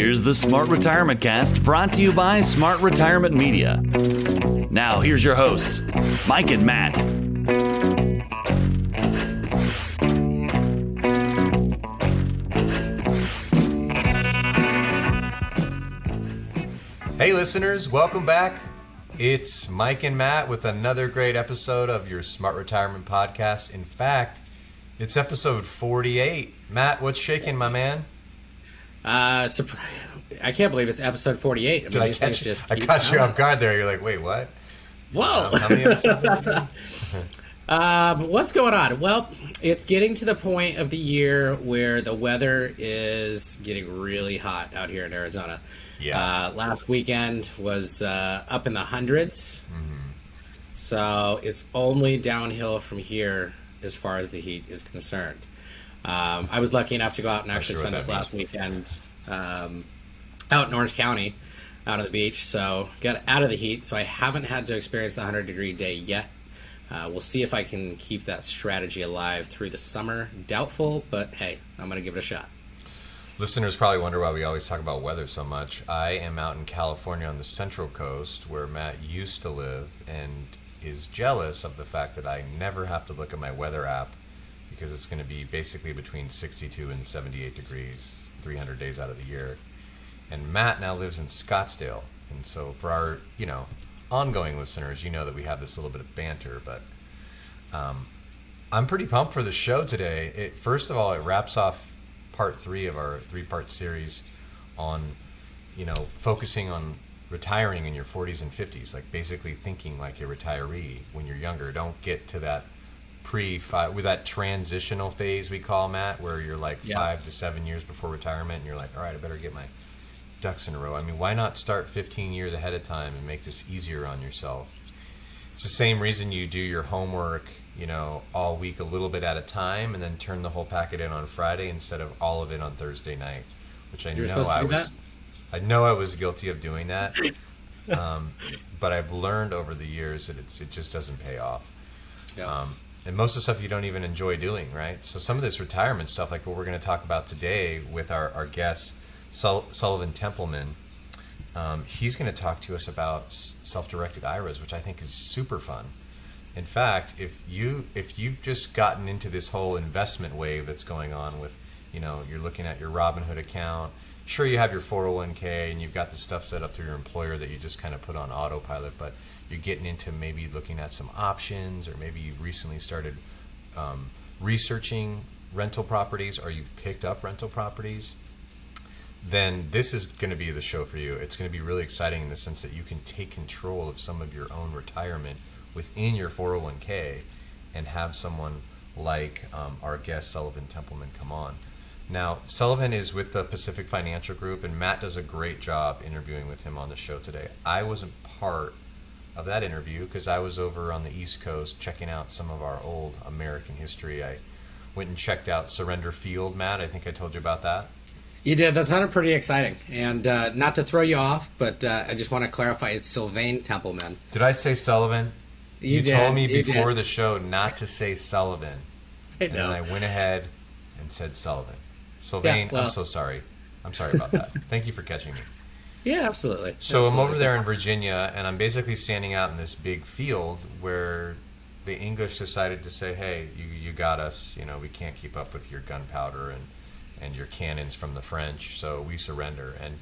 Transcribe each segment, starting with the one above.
Here's the Smart Retirement Cast brought to you by Smart Retirement Media. Now, here's your hosts, Mike and Matt. Hey, listeners, welcome back. It's Mike and Matt with another great episode of your Smart Retirement Podcast. In fact, it's episode 48. Matt, what's shaking, my man? Uh, surpri- I can't believe it's episode 48. I Did I catch you? I caught you off guard there. You're like, wait, what? Whoa. How many episodes are we doing? Um, what's going on? Well, it's getting to the point of the year where the weather is getting really hot out here in Arizona. Yeah. Uh, last weekend was uh, up in the 100s. So it's only downhill from here as far as the heat is concerned. Um, I was lucky enough to go out and actually spend this last weekend um, out in Orange County, out on the beach. So got out of the heat. So I haven't had to experience the 100 degree day yet. Uh, we'll see if I can keep that strategy alive through the summer. Doubtful, but hey, I'm going to give it a shot. Listeners probably wonder why we always talk about weather so much. I am out in California on the Central Coast where Matt used to live and is jealous of the fact that I never have to look at my weather app because it's going to be basically between 62 and 78 degrees 300 days out of the year. And Matt now lives in Scottsdale. And so for our, you know, ongoing listeners, you know that we have this little bit of banter, but um, I'm pretty pumped for the show today. It, first of all, it wraps off part three of our three part series on, you know, focusing on retiring in your 40s and 50s, like basically thinking like a retiree when you're younger. Don't get to that pre five with that transitional phase we call Matt, where you're like Yeah. five to seven years before retirement, and you're like, all right, I better get my ducks in a row. I mean, why not start 15 years ahead of time and make this easier on yourself? It's the same reason you do your homework, you know, all week a little bit at a time, and then turn the whole packet in on Friday instead of all of it on Thursday night, which I You were know I was. I know I was guilty of doing that, um, but I've learned over the years that it's it just doesn't pay off. Yeah. Um, and most of the stuff you don't even enjoy doing, right? So some of this retirement stuff, like what we're going to talk about today with our, our guest, Sul- Sullivan Templeman, um, he's going to talk to us about self-directed IRAs, which I think is super fun. In fact, if you if you've just gotten into this whole investment wave that's going on with, you know, you're looking at your Robinhood account, sure you have your 401k and you've got the stuff set up through your employer that you just kind of put on autopilot, but you're getting into maybe looking at some options or maybe you've recently started um, researching rental properties or you've picked up rental properties then this is going to be the show for you. It's going to be really exciting in the sense that you can take control of some of your own retirement within your 401k and have someone like um, our guest Sullivan Templeman come on. Now, Sullivan is with the Pacific Financial Group, and Matt does a great job interviewing with him on the show today. I wasn't part of that interview because I was over on the East Coast checking out some of our old American history. I went and checked out Surrender Field, Matt. I think I told you about that. You did. That sounded pretty exciting. And uh, not to throw you off, but uh, I just want to clarify it's Sylvain Templeman. Did I say Sullivan? You You, did, told me you before did. the show not to say Sullivan, I and then I went ahead and said Sullivan. Sylvain, well- I'm so sorry. I'm sorry about that. Thank you for catching me. Yeah, absolutely. So I'm over there in Virginia, and I'm basically standing out in this big field where the English decided to say, "Hey, you, you got us. You know, we can't keep up with your gunpowder and and your cannons from the French, so we surrender." And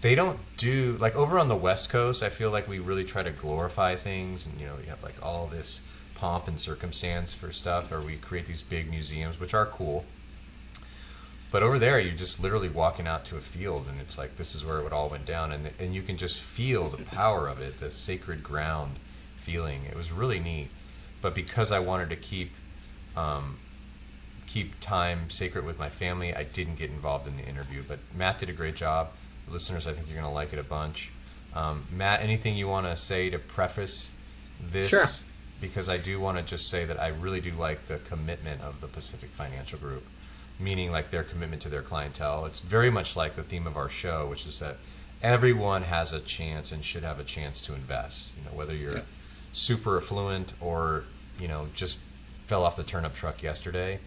they don't do like over on the West Coast. I feel like we really try to glorify things, and you know, you have like all this pomp and circumstance for stuff, or we create these big museums, which are cool. But over there, you're just literally walking out to a field, and it's like this is where it all went down, and and you can just feel the power of it, the sacred ground feeling. It was really neat. But because I wanted to keep um, keep time sacred with my family, I didn't get involved in the interview. But Matt did a great job. Listeners, I think you're going to like it a bunch. Um, Matt, anything you want to say to preface this? Sure. Because I do want to just say that I really do like the commitment of the Pacific Financial Group, meaning like their commitment to their clientele. It's very much like the theme of our show, which is that everyone has a chance and should have a chance to invest. You know, whether you're Yeah. super affluent or you know just fell off the turnip truck yesterday.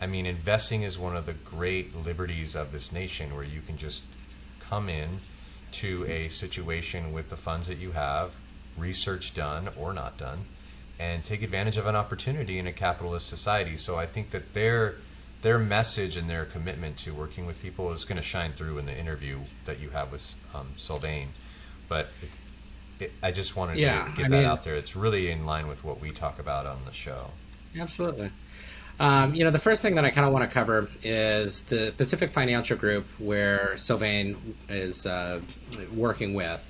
I mean, investing is one of the great liberties of this nation, where you can just come in to a situation with the funds that you have, research done or not done, and take advantage of an opportunity in a capitalist society. So I think that their their message and their commitment to working with people is going to shine through in the interview that you have with um, Sylvain. But it, it, I just wanted Yeah, to get I that mean- out there. It's really in line with what we talk about on the show. Absolutely. Um, you know, the first thing that I kind of want to cover is the Pacific Financial Group, where Sylvain is uh, working with.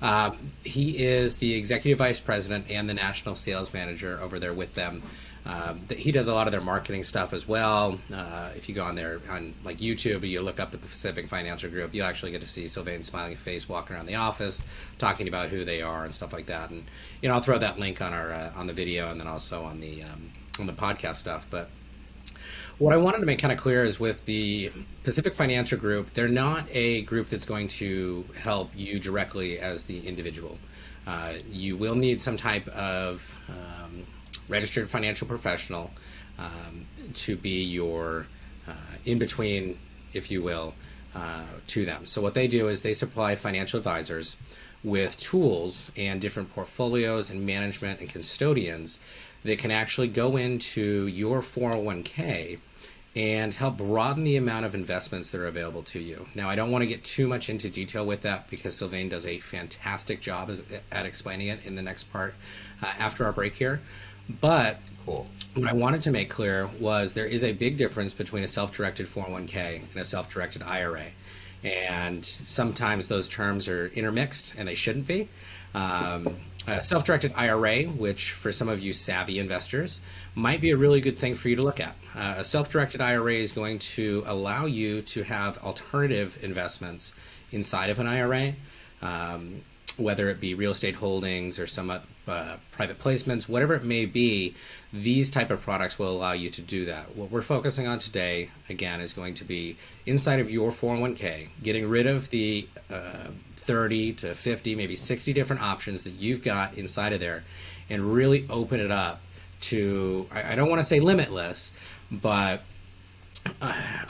Um, he is the executive vice president and the national sales manager over there with them. Um, he does a lot of their marketing stuff as well. Uh, if you go on there on like YouTube, you look up the Pacific Financial Group, you actually get to see Sylvain's smiling face walking around the office, talking about who they are and stuff like that. And you know, I'll throw that link on our uh, on the video and then also on the um, on the podcast stuff. But what I wanted to make kind of clear is with the Pacific Financial Group, they're not a group that's going to help you directly as the individual. Uh, you will need some type of um, registered financial professional um, to be your uh, in between, if you will, uh, to them. So, what they do is they supply financial advisors with tools and different portfolios and management and custodians that can actually go into your 401k and help broaden the amount of investments that are available to you. Now, I don't want to get too much into detail with that because Sylvain does a fantastic job at explaining it in the next part uh, after our break here. But Cool. what I wanted to make clear was there is a big difference between a self-directed 401k and a self-directed IRA, and sometimes those terms are intermixed, and they shouldn't be. Um, a self-directed IRA, which for some of you savvy investors might be a really good thing for you to look at. Uh, a self-directed IRA is going to allow you to have alternative investments inside of an IRA. Um, whether it be real estate holdings or some uh, private placements, whatever it may be, these type of products will allow you to do that. What we're focusing on today, again, is going to be inside of your 401k, getting rid of the uh, 30 to 50, maybe 60 different options that you've got inside of there, and really open it up to, I, don't want to say limitless, but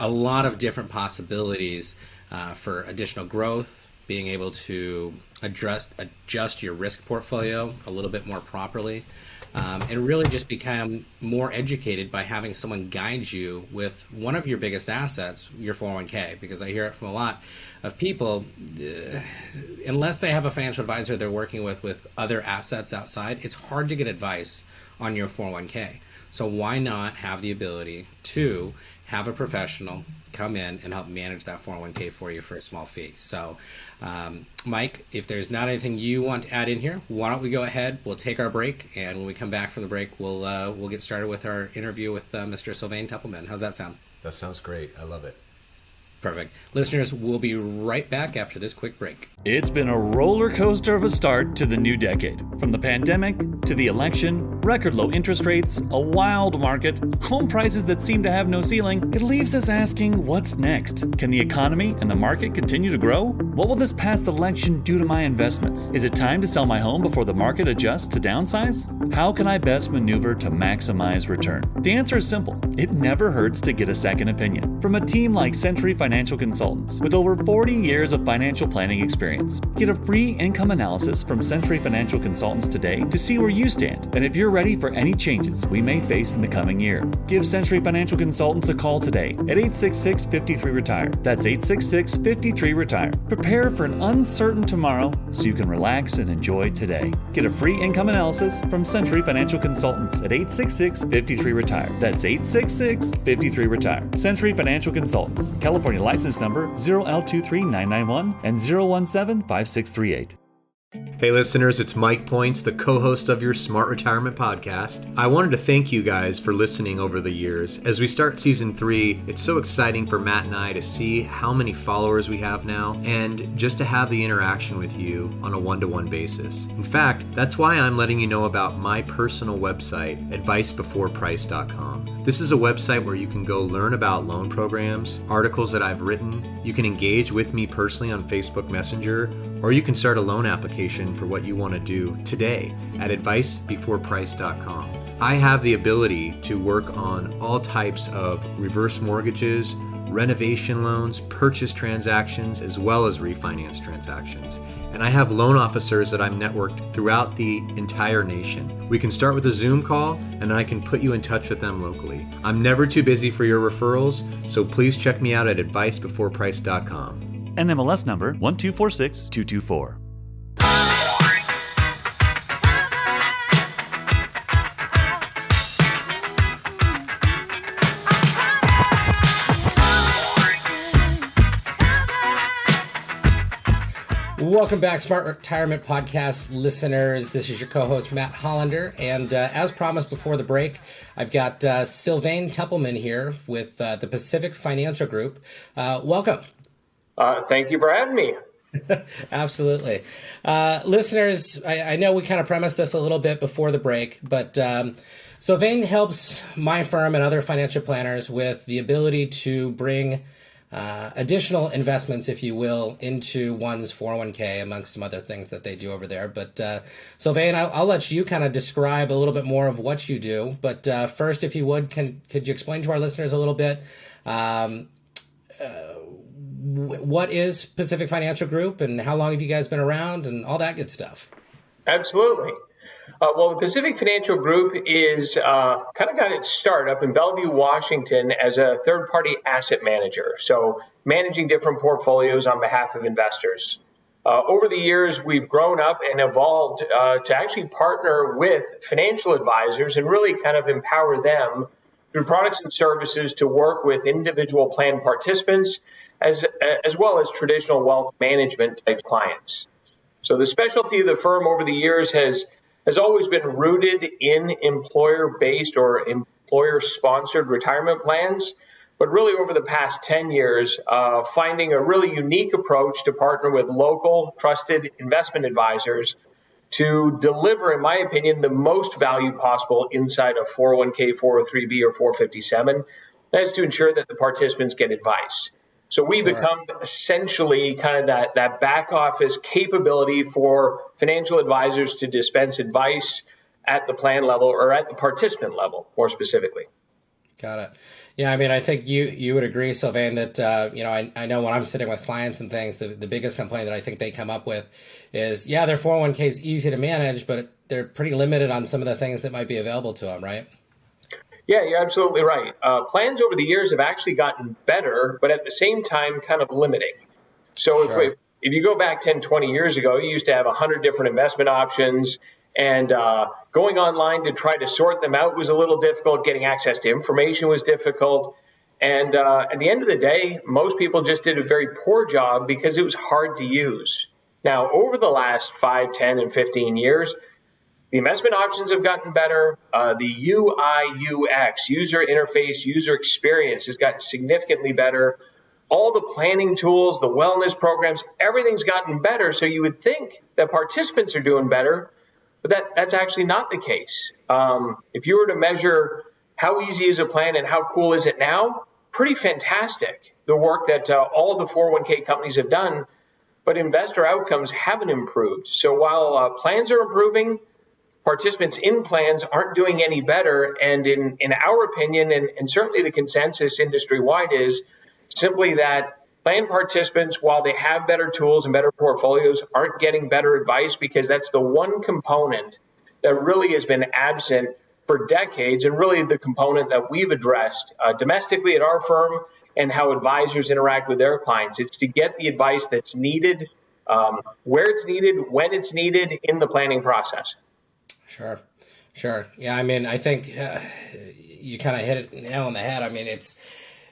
a lot of different possibilities uh, for additional growth, being able to adjust adjust your risk portfolio a little bit more properly, um, and really just become more educated by having someone guide you with one of your biggest assets, your 401k. Because I hear it from a lot of people, uh, unless they have a financial advisor they're working with with other assets outside, it's hard to get advice on your 401k. So why not have the ability to have a professional come in and help manage that 401k for you for a small fee. So, um, Mike, if there's not anything you want to add in here, why don't we go ahead? We'll take our break, and when we come back from the break, we'll uh, we'll get started with our interview with uh, Mr. Sylvain Templeman. How's that sound? That sounds great. I love it. Perfect. Listeners, we'll be right back after this quick break. It's been a roller coaster of a start to the new decade. From the pandemic to the election, record low interest rates, a wild market, home prices that seem to have no ceiling, it leaves us asking what's next? Can the economy and the market continue to grow? What will this past election do to my investments? Is it time to sell my home before the market adjusts to downsize? How can I best maneuver to maximize return? The answer is simple it never hurts to get a second opinion. From a team like Century Financial Consultants with over 40 years of financial planning experience, get a free income analysis from Century Financial Consultants today to see where you stand and if you're ready for any changes we may face in the coming year. Give Century Financial Consultants a call today at 866 53 Retire. That's 866 53 Retire. Prepare for an uncertain tomorrow so you can relax and enjoy today. Get a free income analysis from Century Financial Consultants at 866 53 Retire. That's 866 53 Retire. Century Financial Consultants. California license number 0L23991 and 0175638. Hey, listeners, it's Mike Points, the co host of your Smart Retirement Podcast. I wanted to thank you guys for listening over the years. As we start season three, it's so exciting for Matt and I to see how many followers we have now and just to have the interaction with you on a one to one basis. In fact, that's why I'm letting you know about my personal website, advicebeforeprice.com. This is a website where you can go learn about loan programs, articles that I've written, you can engage with me personally on Facebook Messenger or you can start a loan application for what you want to do today at advicebeforeprice.com. I have the ability to work on all types of reverse mortgages, renovation loans, purchase transactions, as well as refinance transactions. And I have loan officers that I'm networked throughout the entire nation. We can start with a Zoom call and I can put you in touch with them locally. I'm never too busy for your referrals, so please check me out at advicebeforeprice.com. NMLS number 1246224. Welcome back, Smart Retirement Podcast listeners. This is your co host, Matt Hollander. And uh, as promised before the break, I've got uh, Sylvain Templeman here with uh, the Pacific Financial Group. Uh, welcome. Uh, thank you for having me. Absolutely. Uh, listeners, I, I, know we kind of premised this a little bit before the break, but um, Sylvain helps my firm and other financial planners with the ability to bring uh, additional investments, if you will, into one's 401k, amongst some other things that they do over there. But uh, Sylvain, I'll, I'll, let you kind of describe a little bit more of what you do. But uh, first, if you would, can could you explain to our listeners a little bit? Um, uh, what is Pacific Financial Group and how long have you guys been around and all that good stuff? Absolutely. Uh, well, the Pacific Financial Group is uh, kind of got its start up in Bellevue, Washington, as a third party asset manager. So, managing different portfolios on behalf of investors. Uh, over the years, we've grown up and evolved uh, to actually partner with financial advisors and really kind of empower them through products and services to work with individual plan participants as, as well as traditional wealth management type clients. So, the specialty of the firm over the years has has always been rooted in employer based or employer sponsored retirement plans. But really, over the past 10 years, uh, finding a really unique approach to partner with local trusted investment advisors to deliver, in my opinion, the most value possible inside a 401k, 403b, or 457. That is to ensure that the participants get advice. So we sure. become essentially kind of that, that back office capability for financial advisors to dispense advice at the plan level or at the participant level, more specifically. Got it. Yeah, I mean, I think you you would agree, Sylvain, that uh, you know I, I know when I'm sitting with clients and things, the, the biggest complaint that I think they come up with is, yeah, their 401k is easy to manage, but they're pretty limited on some of the things that might be available to them, right? Yeah, you're absolutely right. Uh, plans over the years have actually gotten better, but at the same time, kind of limiting. So sure. if, if you go back 10, 20 years ago, you used to have 100 different investment options, and uh, going online to try to sort them out was a little difficult. Getting access to information was difficult. And uh, at the end of the day, most people just did a very poor job because it was hard to use. Now, over the last 5, 10, and 15 years, the investment options have gotten better. Uh, the UI UX, user interface, user experience has gotten significantly better. All the planning tools, the wellness programs, everything's gotten better. So you would think that participants are doing better, but that, that's actually not the case. Um, if you were to measure how easy is a plan and how cool is it now, pretty fantastic. The work that uh, all the 401k companies have done, but investor outcomes haven't improved. So while uh, plans are improving, participants in plans aren't doing any better. And in, in our opinion, and, and certainly the consensus industry wide is simply that plan participants, while they have better tools and better portfolios, aren't getting better advice because that's the one component that really has been absent for decades and really the component that we've addressed uh, domestically at our firm and how advisors interact with their clients. It's to get the advice that's needed, um, where it's needed, when it's needed in the planning process. Sure, sure. Yeah, I mean, I think uh, you kind of hit it nail on the head. I mean, it's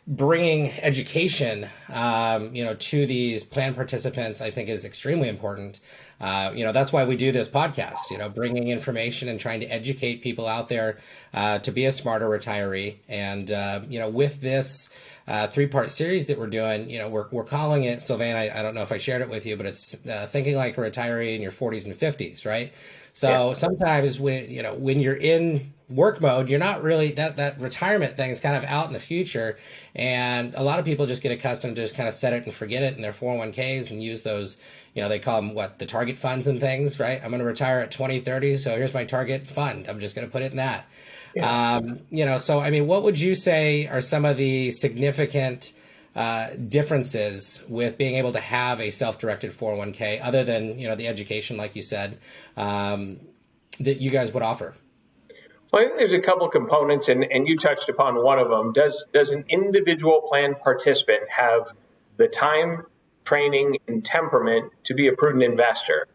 bringing education, um, you know, to these plan participants. I think is extremely important. Uh, you know, that's why we do this podcast. You know, bringing information and trying to educate people out there uh, to be a smarter retiree. And uh, you know, with this. Uh, three part series that we're doing. You know, we're, we're calling it, Sylvain, I, I don't know if I shared it with you, but it's uh, thinking like a retiree in your 40s and 50s, right? So yeah. sometimes when you know when you're in work mode, you're not really that that retirement thing is kind of out in the future, and a lot of people just get accustomed to just kind of set it and forget it in their 401ks and use those. You know, they call them what the target funds and things, right? I'm going to retire at 2030, so here's my target fund. I'm just going to put it in that. Yeah. Um, you know, so I mean, what would you say are some of the significant uh, differences with being able to have a self-directed 401k other than you know the education like you said um, that you guys would offer well, I think there's a couple components, and, and you touched upon one of them. Does does an individual plan participant have the time, training, and temperament to be a prudent investor?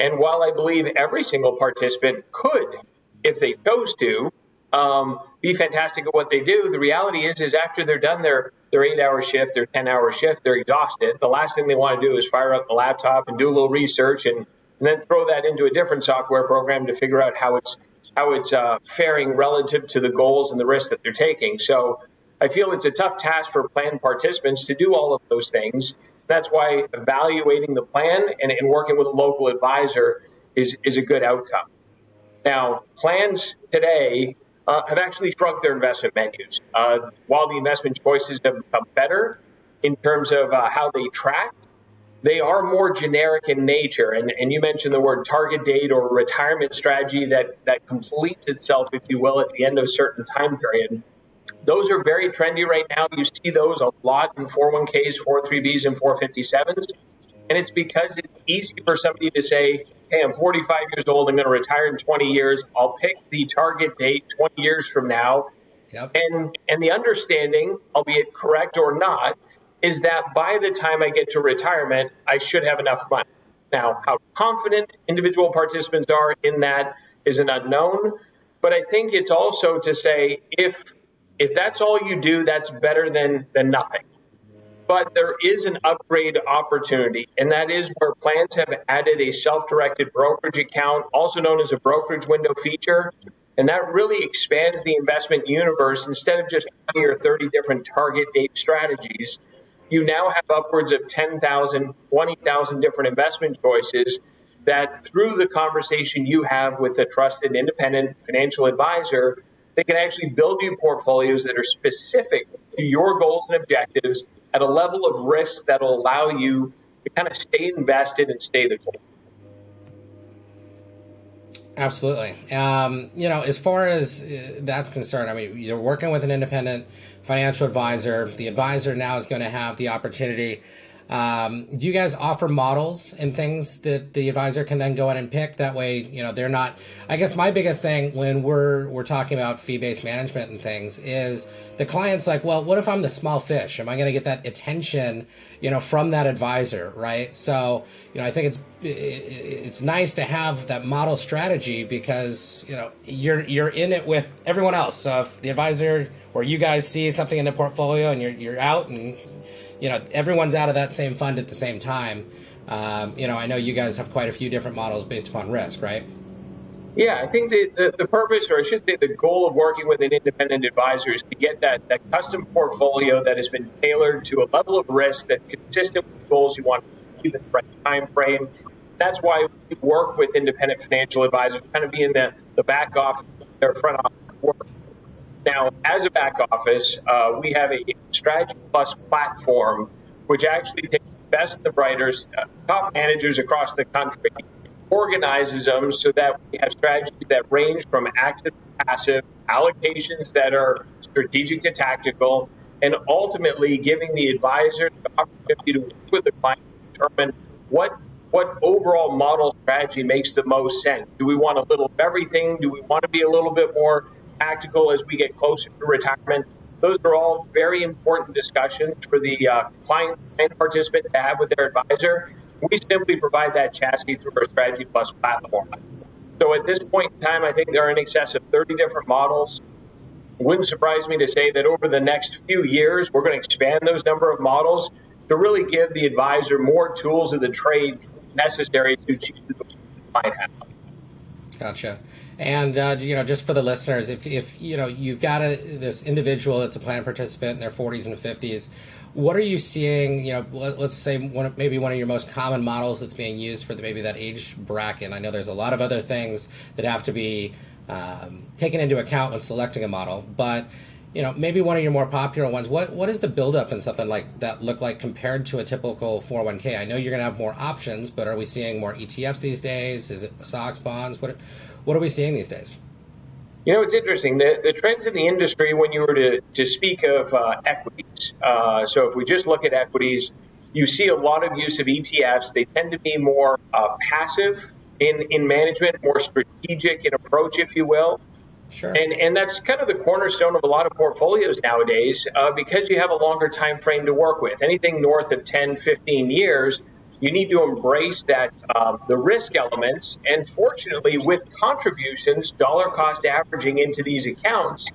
And while I believe every single participant could, if they chose to, um, be fantastic at what they do, the reality is, is after they're done their their eight hour shift, their ten hour shift, they're exhausted. The last thing they want to do is fire up the laptop and do a little research and, and then throw that into a different software program to figure out how it's how it's uh, faring relative to the goals and the risks that they're taking. So I feel it's a tough task for plan participants to do all of those things. That's why evaluating the plan and, and working with a local advisor is, is a good outcome. Now, plans today uh, have actually shrunk their investment menus. Uh, while the investment choices have become better in terms of uh, how they track, they are more generic in nature. And, and you mentioned the word target date or retirement strategy that, that completes itself, if you will, at the end of a certain time period. Those are very trendy right now. You see those a lot in 401ks, 403bs, and 457s. And it's because it's easy for somebody to say, hey, I'm 45 years old, I'm going to retire in 20 years. I'll pick the target date 20 years from now. Yep. And, and the understanding, albeit correct or not, is that by the time I get to retirement, I should have enough money. Now, how confident individual participants are in that is an unknown. But I think it's also to say if if that's all you do, that's better than than nothing. But there is an upgrade opportunity, and that is where plans have added a self-directed brokerage account, also known as a brokerage window feature. And that really expands the investment universe instead of just 20 or 30 different target date strategies you now have upwards of 10,000, 20,000 different investment choices that through the conversation you have with a trusted independent financial advisor, they can actually build you portfolios that are specific to your goals and objectives at a level of risk that will allow you to kind of stay invested and stay the course. Absolutely. Um, you know, as far as uh, that's concerned, I mean, you're working with an independent financial advisor. The advisor now is going to have the opportunity. Um, do you guys offer models and things that the advisor can then go in and pick? That way, you know, they're not. I guess my biggest thing when we're we're talking about fee based management and things is the client's like, well, what if I'm the small fish? Am I going to get that attention, you know, from that advisor, right? So, you know, I think it's it's nice to have that model strategy because you know you're you're in it with everyone else. So if the advisor or you guys see something in the portfolio and you're you're out and you know everyone's out of that same fund at the same time. Um, you know, I know you guys have quite a few different models based upon risk, right? Yeah, I think the, the, the, purpose, or I should say, the goal of working with an independent advisor is to get that, that custom portfolio that has been tailored to a level of risk that's consistent with the goals you want to achieve in the right time frame. That's why we work with independent financial advisors, kind of being the, the back office, their front office work now, as a back office, uh, we have a Strategy Plus platform, which actually takes the best of the writers, uh, top managers across the country, organizes them so that we have strategies that range from active to passive, allocations that are strategic to tactical, and ultimately giving the advisor the opportunity to work with the client to determine what what overall model strategy makes the most sense. Do we want a little of everything? Do we want to be a little bit more tactical as we get closer to retirement. Those are all very important discussions for the uh, client and participant to have with their advisor. We simply provide that chassis through our Strategy Plus platform. So at this point in time, I think there are in excess of 30 different models. Wouldn't surprise me to say that over the next few years, we're going to expand those number of models to really give the advisor more tools of the trade necessary to achieve the client have. Gotcha. And uh, you know, just for the listeners, if, if you know you've got a, this individual that's a plan participant in their 40s and 50s, what are you seeing? You know, let, us say one maybe one of your most common models that's being used for the, maybe that age bracket. I know there's a lot of other things that have to be um, taken into account when selecting a model, but you know, maybe one of your more popular ones. What what is the buildup in something like that look like compared to a typical 401k? I know you're going to have more options, but are we seeing more ETFs these days? Is it stocks, bonds? What what are we seeing these days? You know, it's interesting. The, the trends in the industry, when you were to, to speak of uh, equities, uh, so if we just look at equities, you see a lot of use of ETFs. They tend to be more uh, passive in, in management, more strategic in approach, if you will. Sure. And, and that's kind of the cornerstone of a lot of portfolios nowadays uh, because you have a longer time frame to work with. Anything north of 10, 15 years, you need to embrace that um, the risk elements. And fortunately, with contributions, dollar cost averaging into these accounts,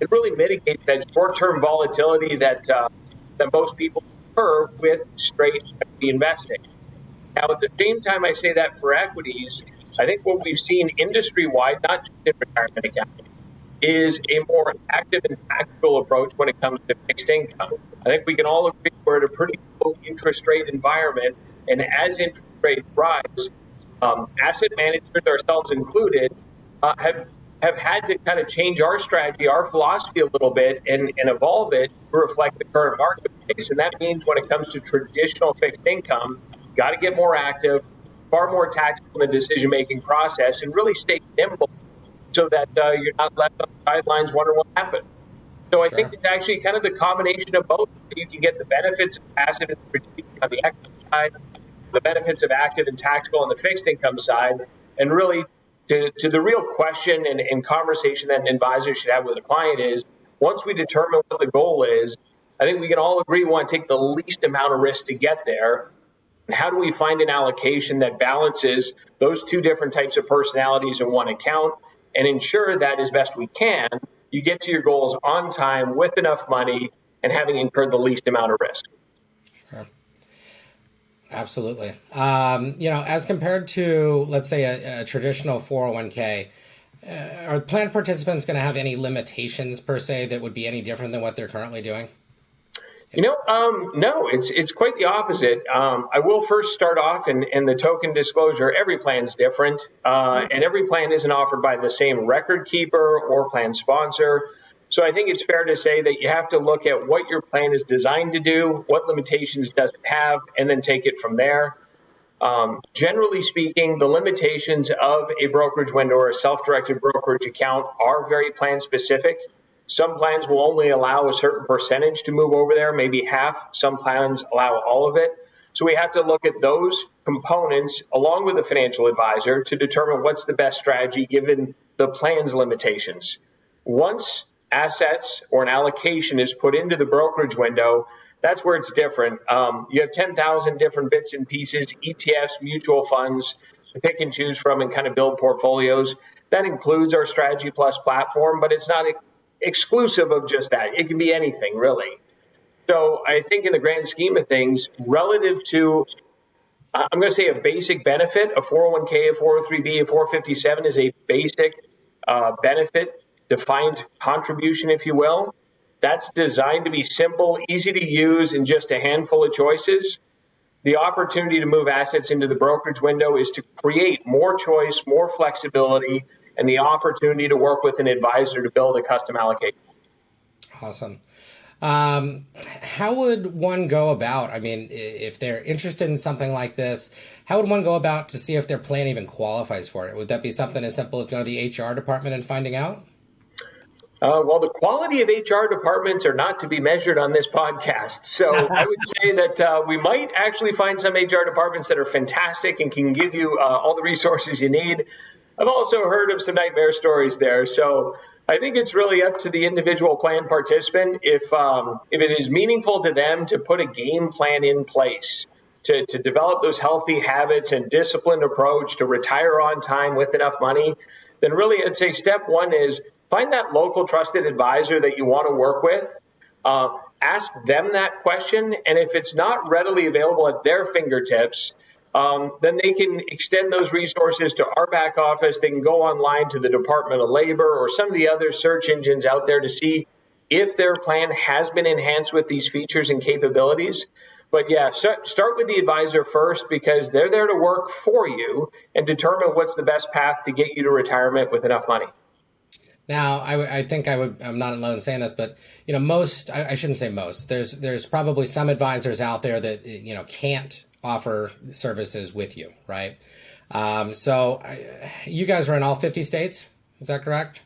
it really mitigates that short-term volatility that uh, that most people prefer with straight equity investing. Now, at the same time, I say that for equities, I think what we've seen industry-wide, not just in retirement accounting, is a more active and tactical approach when it comes to fixed income. I think we can all agree we're at a pretty low interest rate environment and as interest rates rise, um, asset managers, ourselves included, uh, have have had to kind of change our strategy, our philosophy a little bit, and, and evolve it to reflect the current marketplace. And that means when it comes to traditional fixed income, got to get more active, far more tactical in the decision making process, and really stay nimble so that uh, you're not left on the sidelines wondering what happened. So I sure. think it's actually kind of the combination of both. You can get the benefits of passive and strategic on the equity side, the benefits of active and tactical on the fixed income side, and really to, to the real question and, and conversation that an advisor should have with a client is once we determine what the goal is, I think we can all agree we want to take the least amount of risk to get there. How do we find an allocation that balances those two different types of personalities in one account and ensure that as best we can, you get to your goals on time with enough money and having incurred the least amount of risk? Absolutely. Um, you know, as compared to, let's say, a, a traditional 401k, uh, are plan participants going to have any limitations per se that would be any different than what they're currently doing? You know, um, no, it's it's quite the opposite. Um, I will first start off in, in the token disclosure. Every plan is different, uh, and every plan isn't offered by the same record keeper or plan sponsor. So I think it's fair to say that you have to look at what your plan is designed to do, what limitations does it have, and then take it from there. Um, generally speaking, the limitations of a brokerage window or a self-directed brokerage account are very plan specific. Some plans will only allow a certain percentage to move over there, maybe half. Some plans allow all of it. So we have to look at those components along with the financial advisor to determine what's the best strategy given the plan's limitations. Once assets or an allocation is put into the brokerage window, that's where it's different. Um, you have 10,000 different bits and pieces, ETFs, mutual funds to pick and choose from and kind of build portfolios. That includes our Strategy Plus platform, but it's not exclusive of just that. It can be anything, really. So I think in the grand scheme of things, relative to, I'm going to say a basic benefit, a 401k, a 403b, a 457 is a basic uh, benefit defined contribution, if you will. That's designed to be simple, easy to use, and just a handful of choices. The opportunity to move assets into the brokerage window is to create more choice, more flexibility, and the opportunity to work with an advisor to build a custom allocation. Awesome. Um, how would one go about? I mean, if they're interested in something like this, how would one go about to see if their plan even qualifies for it? Would that be something as simple as going to the HR department and finding out? Uh, well, the quality of HR departments are not to be measured on this podcast. So I would say that uh, we might actually find some HR departments that are fantastic and can give you uh, all the resources you need. I've also heard of some nightmare stories there. So I think it's really up to the individual plan participant if um, if it is meaningful to them to put a game plan in place. To, to develop those healthy habits and disciplined approach to retire on time with enough money, then really I'd say step one is find that local trusted advisor that you want to work with. Uh, ask them that question, and if it's not readily available at their fingertips, um, then they can extend those resources to our back office. They can go online to the Department of Labor or some of the other search engines out there to see if their plan has been enhanced with these features and capabilities. But yeah, start, with the advisor first because they're there to work for you and determine what's the best path to get you to retirement with enough money. Now, I, I think I would. I'm not alone in saying this, but you know, most. I, I, shouldn't say most. There's there's probably some advisors out there that you know can't offer services with you, right? Um, so, I, you guys are in all 50 states. Is that correct?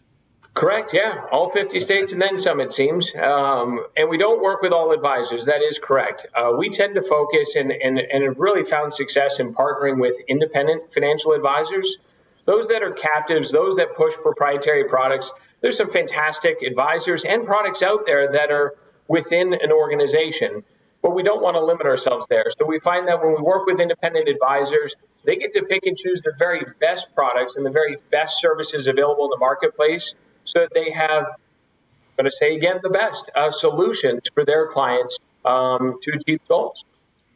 Correct. Yeah, all 50 states and then some, it seems. Um, and we don't work with all advisors. That is correct. Uh, we tend to focus and, and, and have really found success in partnering with independent financial advisors, those that are captives, those that push proprietary products. There's some fantastic advisors and products out there that are within an organization, but we don't want to limit ourselves there. So we find that when we work with independent advisors, they get to pick and choose the very best products and the very best services available in the marketplace so that they have, I'm going to say again, the best uh, solutions for their clients um, to achieve goals.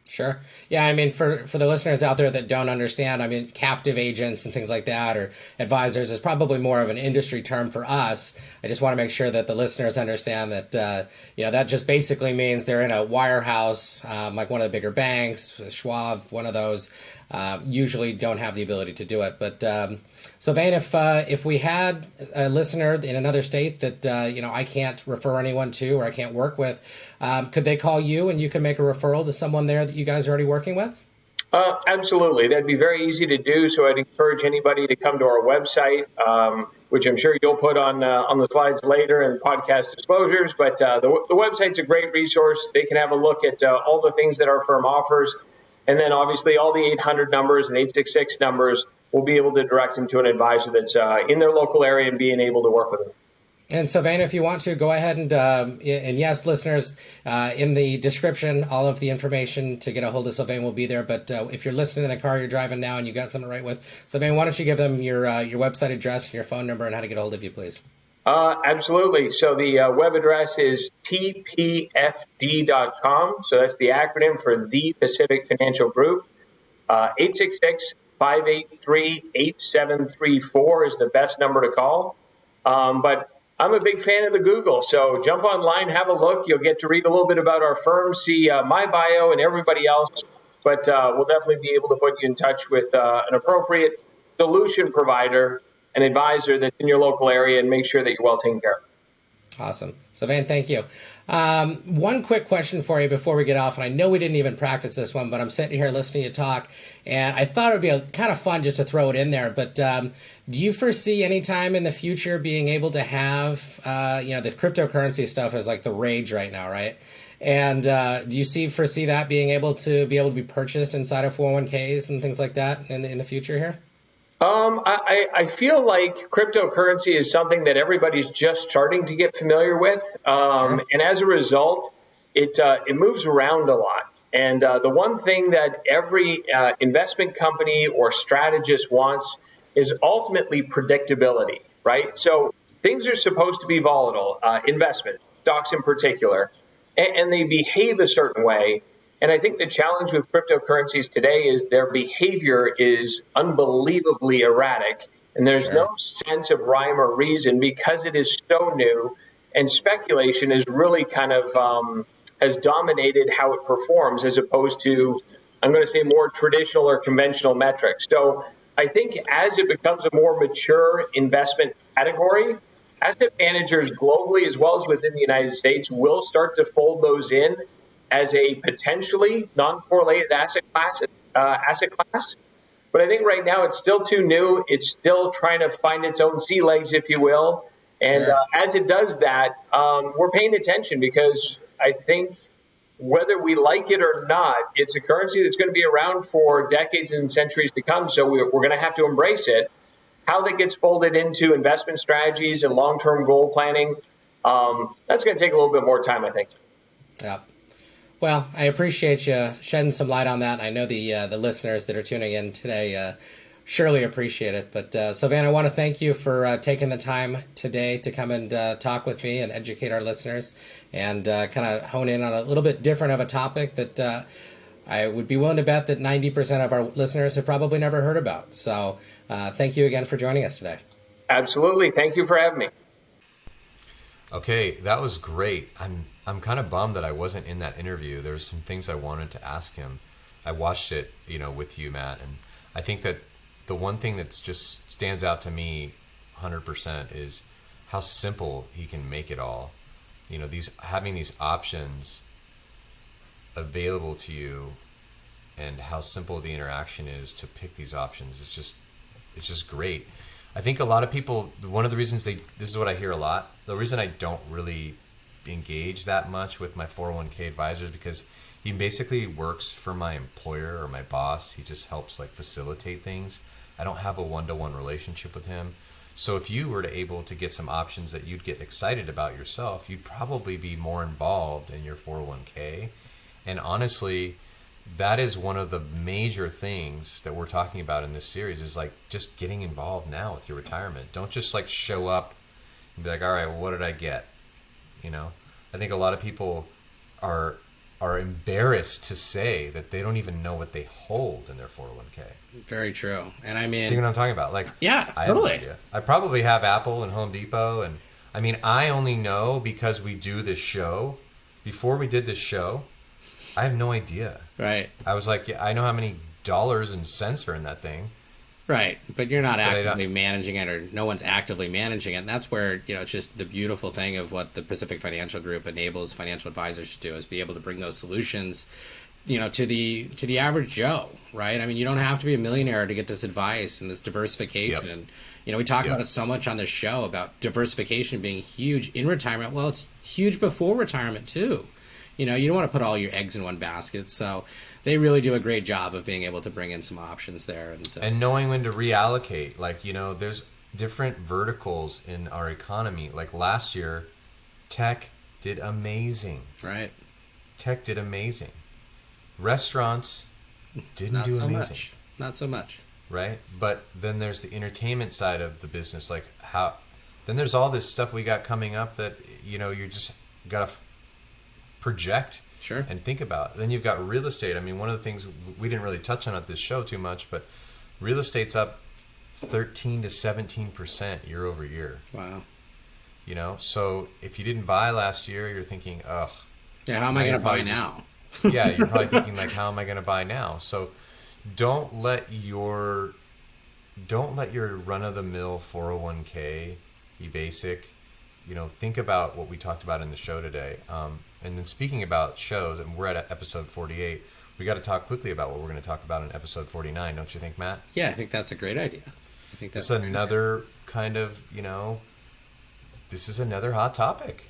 Sure. Yeah, I mean, for for the listeners out there that don't understand, I mean, captive agents and things like that, or advisors, is probably more of an industry term for us. I just want to make sure that the listeners understand that uh, you know that just basically means they're in a wirehouse, um, like one of the bigger banks, Schwab, one of those, uh, usually don't have the ability to do it. But um, Sylvain, if uh, if we had a listener in another state that uh, you know I can't refer anyone to or I can't work with, um, could they call you and you can make a referral to someone there that you guys are already working with? Uh, absolutely, that'd be very easy to do. So I'd encourage anybody to come to our website, um, which I'm sure you'll put on uh, on the slides later and podcast disclosures. But uh, the, the website's a great resource. They can have a look at all the things that our firm offers and then obviously all the 800 numbers and 866 numbers will be able to direct them to an advisor that's uh, in their local area and being able to work with them. And Sylvain, if you want to, go ahead and um, and yes, listeners, uh, in the description, all of the information to get a hold of Sylvain will be there. But uh, if you're listening in the car you're driving now and you got something write with, Sylvain, why don't you give them your uh, your website address, your phone number, and how to get a hold of you, please? Uh, absolutely. So the uh, web address is tpfg.com. So that's the acronym for the Pacific Financial Group. Uh, 866 583 8734 is the best number to call. Um, but I'm a big fan of the Google. So jump online, have a look. You'll get to read a little bit about our firm, see uh, my bio and everybody else. But uh, we'll definitely be able to put you in touch with uh, an appropriate solution provider an advisor that's in your local area and make sure that you're well taken care of. Awesome. So, Van, thank you. Um, one quick question for you before we get off, and I know we didn't even practice this one, but I'm sitting here listening to you talk, and I thought it would be a, kind of fun just to throw it in there. But um, do you foresee any time in the future being able to have, uh, you know, the cryptocurrency stuff is like the rage right now, right? And uh, do you see foresee that being able to be able to be purchased inside of 401ks and things like that in the, in the future here? Um, I, I feel like cryptocurrency is something that everybody's just starting to get familiar with, um, sure. and as a result, it uh, it moves around a lot. And uh, the one thing that every uh, investment company or strategist wants is ultimately predictability, right? So things are supposed to be volatile, uh, investment stocks in particular, and, and they behave a certain way. And I think the challenge with cryptocurrencies today is their behavior is unbelievably erratic. And there's sure. no sense of rhyme or reason because it is so new. And speculation is really kind of um, has dominated how it performs as opposed to, I'm going to say, more traditional or conventional metrics. So I think as it becomes a more mature investment category, asset managers globally as well as within the United States will start to fold those in as a potentially non-correlated asset class. Uh, asset class, but I think right now it's still too new. It's still trying to find its own sea legs, if you will. And sure. uh, as it does that, um, we're paying attention because I think whether we like it or not, it's a currency that's going to be around for decades and centuries to come. So we're, we're going to have to embrace it. How that gets folded into investment strategies and long term goal planning, um, that's going to take a little bit more time, I think. Yeah. Well, I appreciate you shedding some light on that. I know the uh, the listeners that are tuning in today uh, surely appreciate it. But uh, Sylvain, I want to thank you for uh, taking the time today to come and uh, talk with me and educate our listeners, and uh, kind of hone in on a little bit different of a topic that uh, I would be willing to bet that ninety percent of our listeners have probably never heard about. So, thank you again for joining us today. Absolutely, thank you for having me. Okay, that was great. I'm I'm kind of bummed that I wasn't in that interview. There's some things I wanted to ask him. I watched it, you know, with you, Matt, and I think that the one thing that's just stands out to me 100% is how simple he can make it all. You know, these having these options available to you and how simple the interaction is to pick these options is just it's just great. I think a lot of people. One of the reasons they. This is what I hear a lot. The reason I don't really engage that much with my 401k advisors because he basically works for my employer or my boss. He just helps like facilitate things. I don't have a one-to-one relationship with him. So if you were to able to get some options that you'd get excited about yourself, you'd probably be more involved in your 401k. And honestly, that is one of the major things that we're talking about in this series is like just getting involved now with your retirement. Don't just like show up and be like, "All right, well, what did I get?" You know, I think a lot of people are are embarrassed to say that they don't even know what they hold in their 401k. Very true. And I You mean, know what I'm talking about? Like, Yeah, I have no totally. I probably have Apple and Home Depot, and I mean, I only know because we do this show. Before we did this show, I have no idea. right, I was like, yeah, I know how many dollars and cents are in that thing. Right. But you're not actively managing it, or no one's actively managing it. And that's where you know it's just the beautiful thing of what the Pacific Financial Group enables financial advisors to do is be able to bring those solutions, you know, to the to the average Joe. Right. I mean, you don't have to be a millionaire to get this advice and this diversification. Yep. And you know, we talk Yep. about it so much on this show about diversification being huge in retirement. Well, it's huge before retirement too. You know, you don't want to put all your eggs in one basket. So they really do a great job of being able to bring in some options there. And, uh, and knowing when to reallocate. Like, you know, there's different verticals in our economy. Like last year, tech did amazing. right, Tech did amazing. Restaurants didn't not do so amazing, much. Not so much. right? But then there's the entertainment side of the business. Like how, then there's all this stuff we got coming up that you know you just got to f- project Sure. and think about. Then you've got real estate. I mean, one of the things we didn't really touch on at this show too much, but real estate's up 13 to 17 percent year over year. Wow. You know, so if you didn't buy last year, you're thinking, ugh. Yeah. How am I Now going to buy just- now? Yeah, you're probably thinking like, how am I going to buy now? So don't let your don't let your run of the mill 401k be basic. You know, think about what we talked about in the show today. Um, and then speaking about shows, and we're at episode 48. We got to talk quickly about what we're going to talk about in episode 49, don't you think, Matt? Yeah, I think that's a great idea. I think This that's is another kind of, you know, this is another hot topic.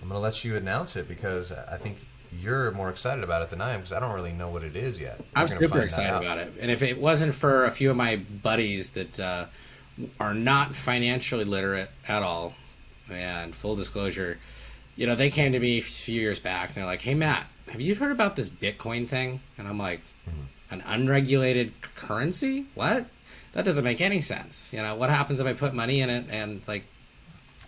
I'm going to let you announce it because I think you're more excited about it than I am because I don't really know what it is yet. I'm We're gonna super excited about it. And if it wasn't for a few of my buddies that uh, are not financially literate at all, and full disclosure, you know, they came to me a few years back and they're like, "Hey, Matt, have you heard about this Bitcoin thing?" And I'm like, Mm-hmm. "An unregulated currency? What? That doesn't make any sense. You know, what happens if I put money in it and like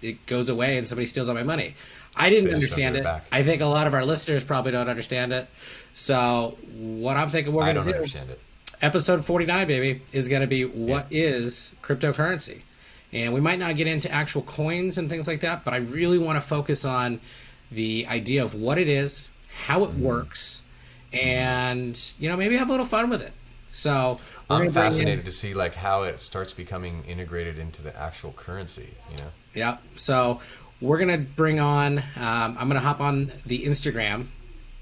it goes away and somebody steals all my money?" I didn't They understand it. I think a lot of our listeners probably don't understand it. So what I'm thinking we're going to do, understand it. episode 49, baby, is going to be what is cryptocurrency, and we might not get into actual coins and things like that, but I really want to focus on the idea of what it is, how Mm-hmm. it works, and you know maybe have a little fun with it. So I'm gonna in- fascinated to see like how it starts becoming integrated into the actual currency. You know, Yeah. So we're gonna bring on. Um, I'm gonna hop on the Instagram,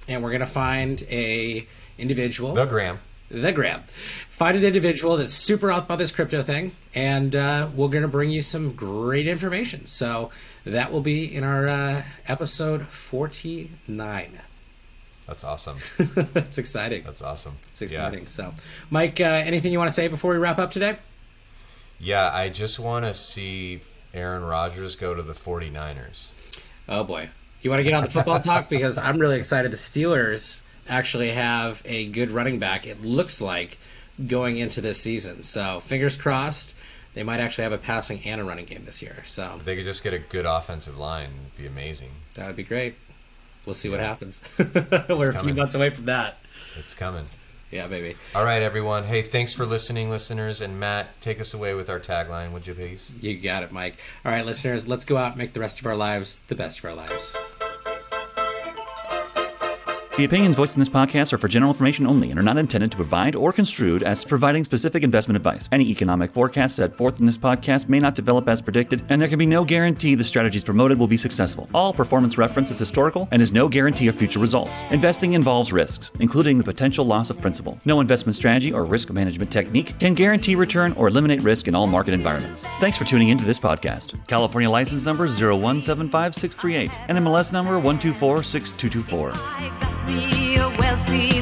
and we're gonna find a individual. the gram. The grab. Find an individual that's super up on this crypto thing, and uh, we're going to bring you some great information. So that will be in our uh, episode 49. That's awesome. That's exciting. That's awesome. It's exciting. So, Mike, uh, anything you want to say before we wrap up today? Yeah, I just want to see Aaron Rodgers go to the 49ers. Oh boy, you want to get on the football talk because I'm really excited. The Steelers actually have a good running back. It looks like going into this season. So fingers crossed. They might actually have a passing and a running game this year. So If they could just get a good offensive line, it'd be amazing. That would be great. We'll see what happens. We're a few months away from that. It's coming. Yeah, baby. All right, everyone. Hey, thanks for listening, listeners. And Matt, take us away with our tagline, would you please? You got it, Mike. All right, listeners, let's go out and make the rest of our lives the best of our lives. The opinions voiced in this podcast are for general information only and are not intended to provide or construed as providing specific investment advice. Any economic forecast set forth in this podcast may not develop as predicted, and there can be no guarantee the strategies promoted will be successful. All performance reference is historical and is no guarantee of future results. Investing involves risks, including the potential loss of principal. No investment strategy or risk management technique can guarantee return or eliminate risk in all market environments. Thanks for tuning into this podcast. California license number 0175638 and MLS number 1246224. Be a wealthy